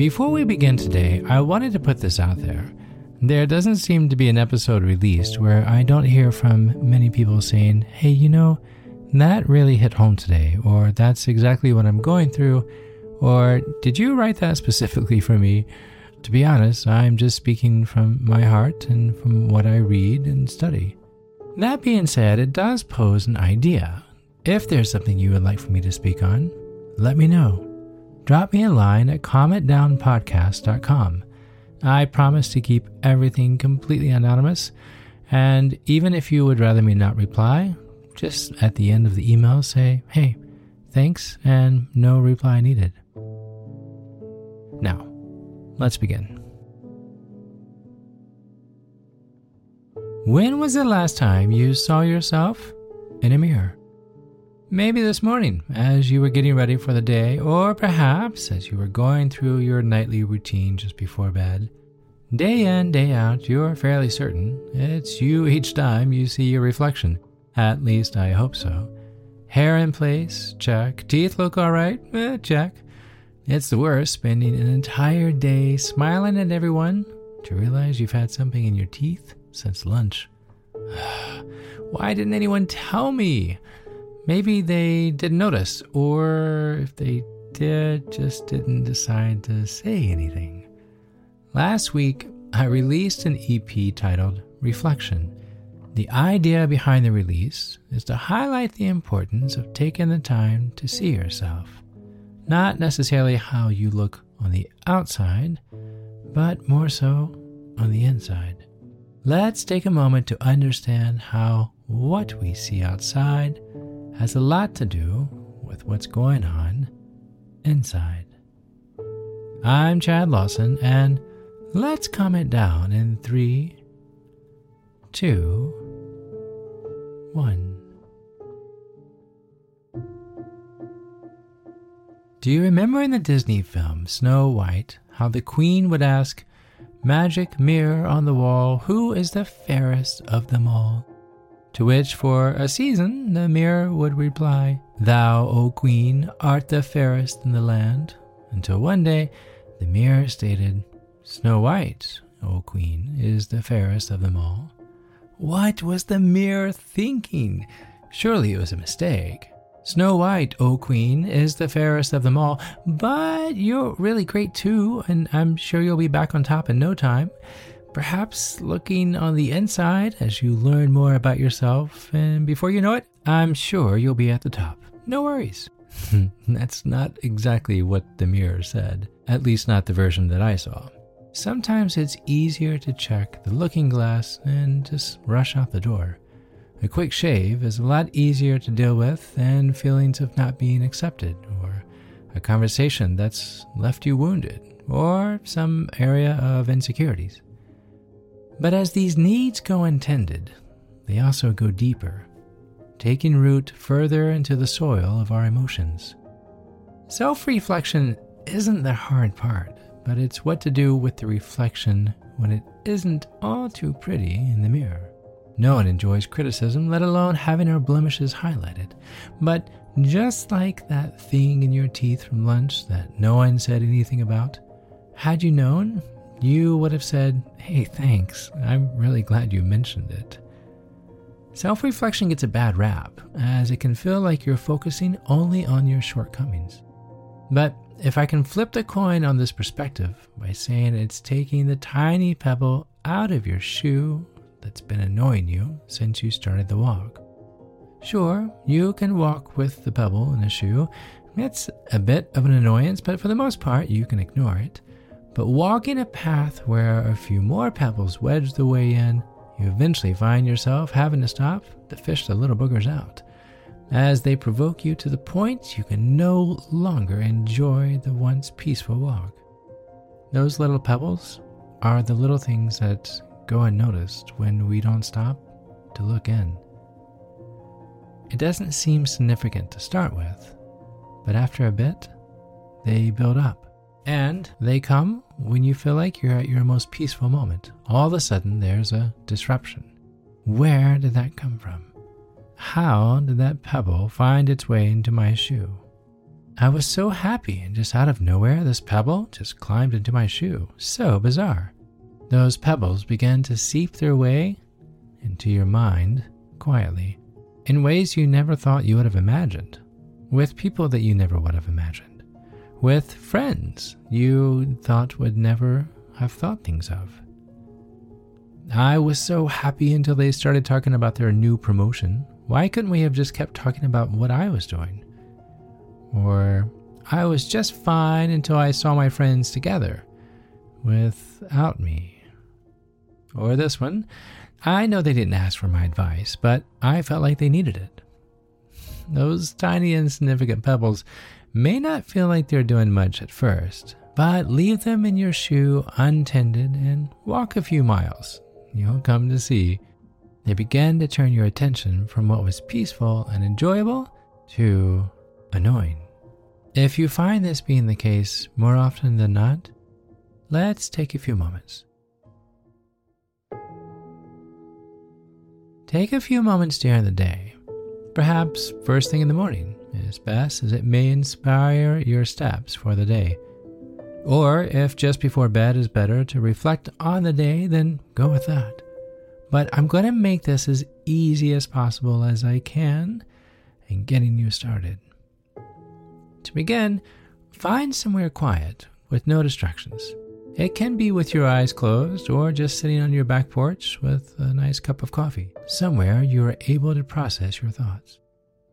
Before we begin today, I wanted to put this out there. There doesn't seem to be an episode released where I don't hear from many people saying, hey, you know, that really hit home today, or that's exactly what I'm going through, or did you write that specifically for me? To be honest, I'm just speaking from my heart and from what I read and study. That being said, it does pose an idea. If there's something you would like for me to speak on, let me know. Drop me a line at calmitdownpodcast.com. I promise to keep everything completely anonymous, and even if you would rather me not reply, just at the end of the email say, hey, thanks, and no reply needed. Now, let's begin. When was the last time you saw yourself in a mirror? Maybe this morning as you were getting ready for the day, or perhaps as you were going through your nightly routine just before bed. Day in, day out, you're fairly certain it's you each time you see your reflection. At least I hope so. Hair in place? Check. Teeth look alright? Eh, check. It's the worst spending an entire day smiling at everyone to realize you've had something in your teeth since lunch. Why didn't anyone tell me? Maybe they didn't notice, or if they did, just didn't decide to say anything. Last week, I released an EP titled Reflection. The idea behind the release is to highlight the importance of taking the time to see yourself. Not necessarily how you look on the outside, but more so on the inside. Let's take a moment to understand how what we see outside has a lot to do with what's going on inside. I'm Chad Lawson, and let's calm it down in three, two, one. Do you remember in the Disney film Snow White how the Queen would ask, Magic mirror on the wall, who is the fairest of them all? To which, for a season, the mirror would reply, Thou, O Queen, art the fairest in the land. Until one day, the mirror stated, Snow White, O Queen, is the fairest of them all. What was the mirror thinking? Surely it was a mistake. Snow White, O Queen, is the fairest of them all, but you're really great too, and I'm sure you'll be back on top in no time. Perhaps looking on the inside as you learn more about yourself, and before you know it, I'm sure you'll be at the top. No worries. That's not exactly what the mirror said, at least not the version that I saw. Sometimes it's easier to check the looking glass and just rush out the door. A quick shave is a lot easier to deal with than feelings of not being accepted, or a conversation that's left you wounded, or some area of insecurities. But as these needs go untended, they also go deeper, taking root further into the soil of our emotions. Self reflection isn't the hard part, but it's what to do with the reflection when it isn't all too pretty in the mirror. No one enjoys criticism, let alone having our blemishes highlighted. But just like that thing in your teeth from lunch that no one said anything about, had you known, you would have said, Hey, thanks. I'm really glad you mentioned it. Self reflection gets a bad rap, as it can feel like you're focusing only on your shortcomings. But if I can flip the coin on this perspective by saying it's taking the tiny pebble out of your shoe that's been annoying you since you started the walk. Sure, you can walk with the pebble in a shoe. It's a bit of an annoyance, but for the most part, you can ignore it. But walking a path where a few more pebbles wedge the way in, you eventually find yourself having to stop to fish the little boogers out, as they provoke you to the point you can no longer enjoy the once peaceful walk. Those little pebbles are the little things that go unnoticed when we don't stop to look in. It doesn't seem significant to start with, but after a bit, they build up. And they come when you feel like you're at your most peaceful moment. All of a sudden, there's a disruption. Where did that come from? How did that pebble find its way into my shoe? I was so happy, and just out of nowhere, this pebble just climbed into my shoe. So bizarre. Those pebbles began to seep their way into your mind quietly in ways you never thought you would have imagined, with people that you never would have imagined, with friends you thought would never have thought things of. I was so happy until they started talking about their new promotion. Why couldn't we have just kept talking about what I was doing? Or I was just fine until I saw my friends together without me. Or this one, I know they didn't ask for my advice, but I felt like they needed it. Those tiny insignificant pebbles may not feel like they're doing much at first, but leave them in your shoe untended and walk a few miles you'll come to see, they began to turn your attention from what was peaceful and enjoyable to annoying. If you find this being the case more often than not, let's take a few moments. Take a few moments during the day, perhaps first thing in the morning is best as it may inspire your steps for the day. Or if just before bed is better to reflect on the day, then go with that. But I'm going to make this as easy as possible as I can in getting you started. To begin, find somewhere quiet with no distractions. It can be with your eyes closed or just sitting on your back porch with a nice cup of coffee, somewhere you are able to process your thoughts.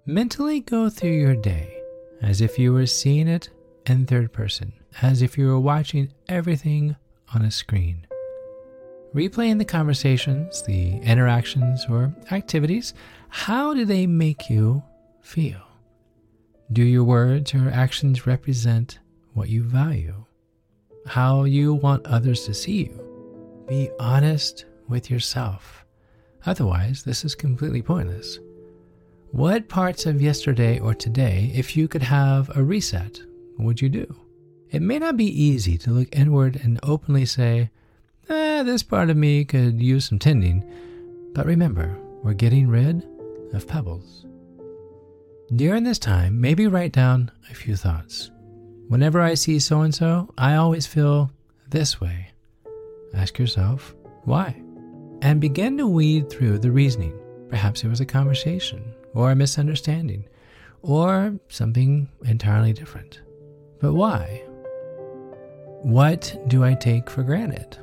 Mentally go through your day as if you were seeing it in third person as if you were watching everything on a screen. Replaying the conversations, the interactions, or activities, how do they make you feel? Do your words or actions represent what you value? How you want others to see you? Be honest with yourself. Otherwise, this is completely pointless. What parts of yesterday or today, if you could have a reset, would you do? It may not be easy to look inward and openly say, eh, this part of me could use some tending, but remember, we're getting rid of pebbles. During this time, maybe write down a few thoughts. Whenever I see so and so, I always feel this way. Ask yourself, why? And begin to weed through the reasoning. Perhaps it was a conversation, or a misunderstanding, or something entirely different. But why? What do I take for granted?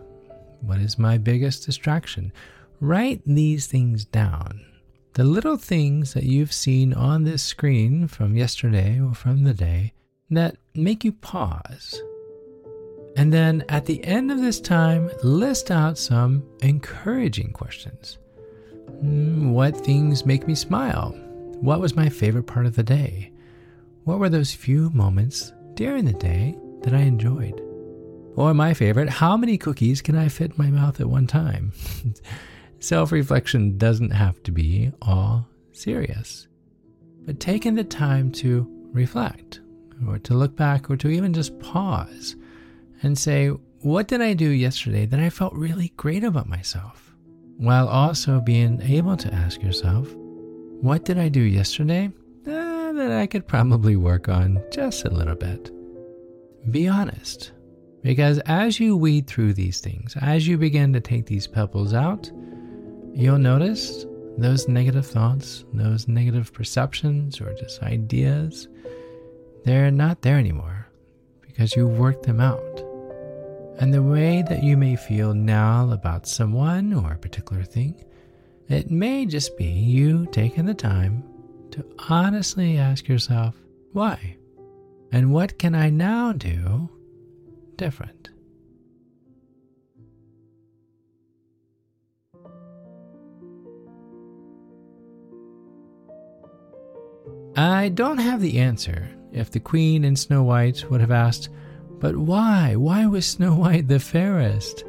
What is my biggest distraction? Write these things down. The little things that you've seen on this screen from yesterday or from the day that make you pause. And then at the end of this time, list out some encouraging questions. Hmm, what things make me smile? What was my favorite part of the day? What were those few moments during the day that I enjoyed? Or my favorite, how many cookies can I fit in my mouth at one time? Self reflection doesn't have to be all serious, but taking the time to reflect, or to look back, or to even just pause and say, What did I do yesterday that I felt really great about myself? While also being able to ask yourself, What did I do yesterday uh, that I could probably work on just a little bit? Be honest because as you weed through these things, as you begin to take these pebbles out, you'll notice those negative thoughts, those negative perceptions, or just ideas, they're not there anymore because you worked them out. And the way that you may feel now about someone or a particular thing, it may just be you taking the time to honestly ask yourself, why? And what can I now do different. I don't have the answer if the Queen in Snow White would have asked, But why? Why was Snow White the fairest?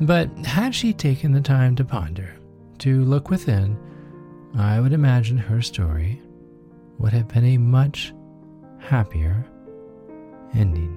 But had she taken the time to ponder, to look within, I would imagine her story would have been a much happier ending.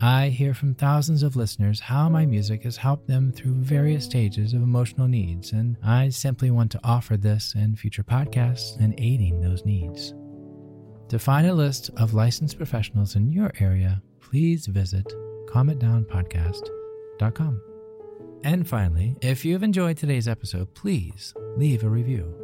I hear from thousands of listeners how my music has helped them through various stages of emotional needs, and I simply want to offer this and future podcasts in aiding those needs. To find a list of licensed professionals in your area, please visit calmitdownpodcast.com. And finally, if you've enjoyed today's episode, please leave a review.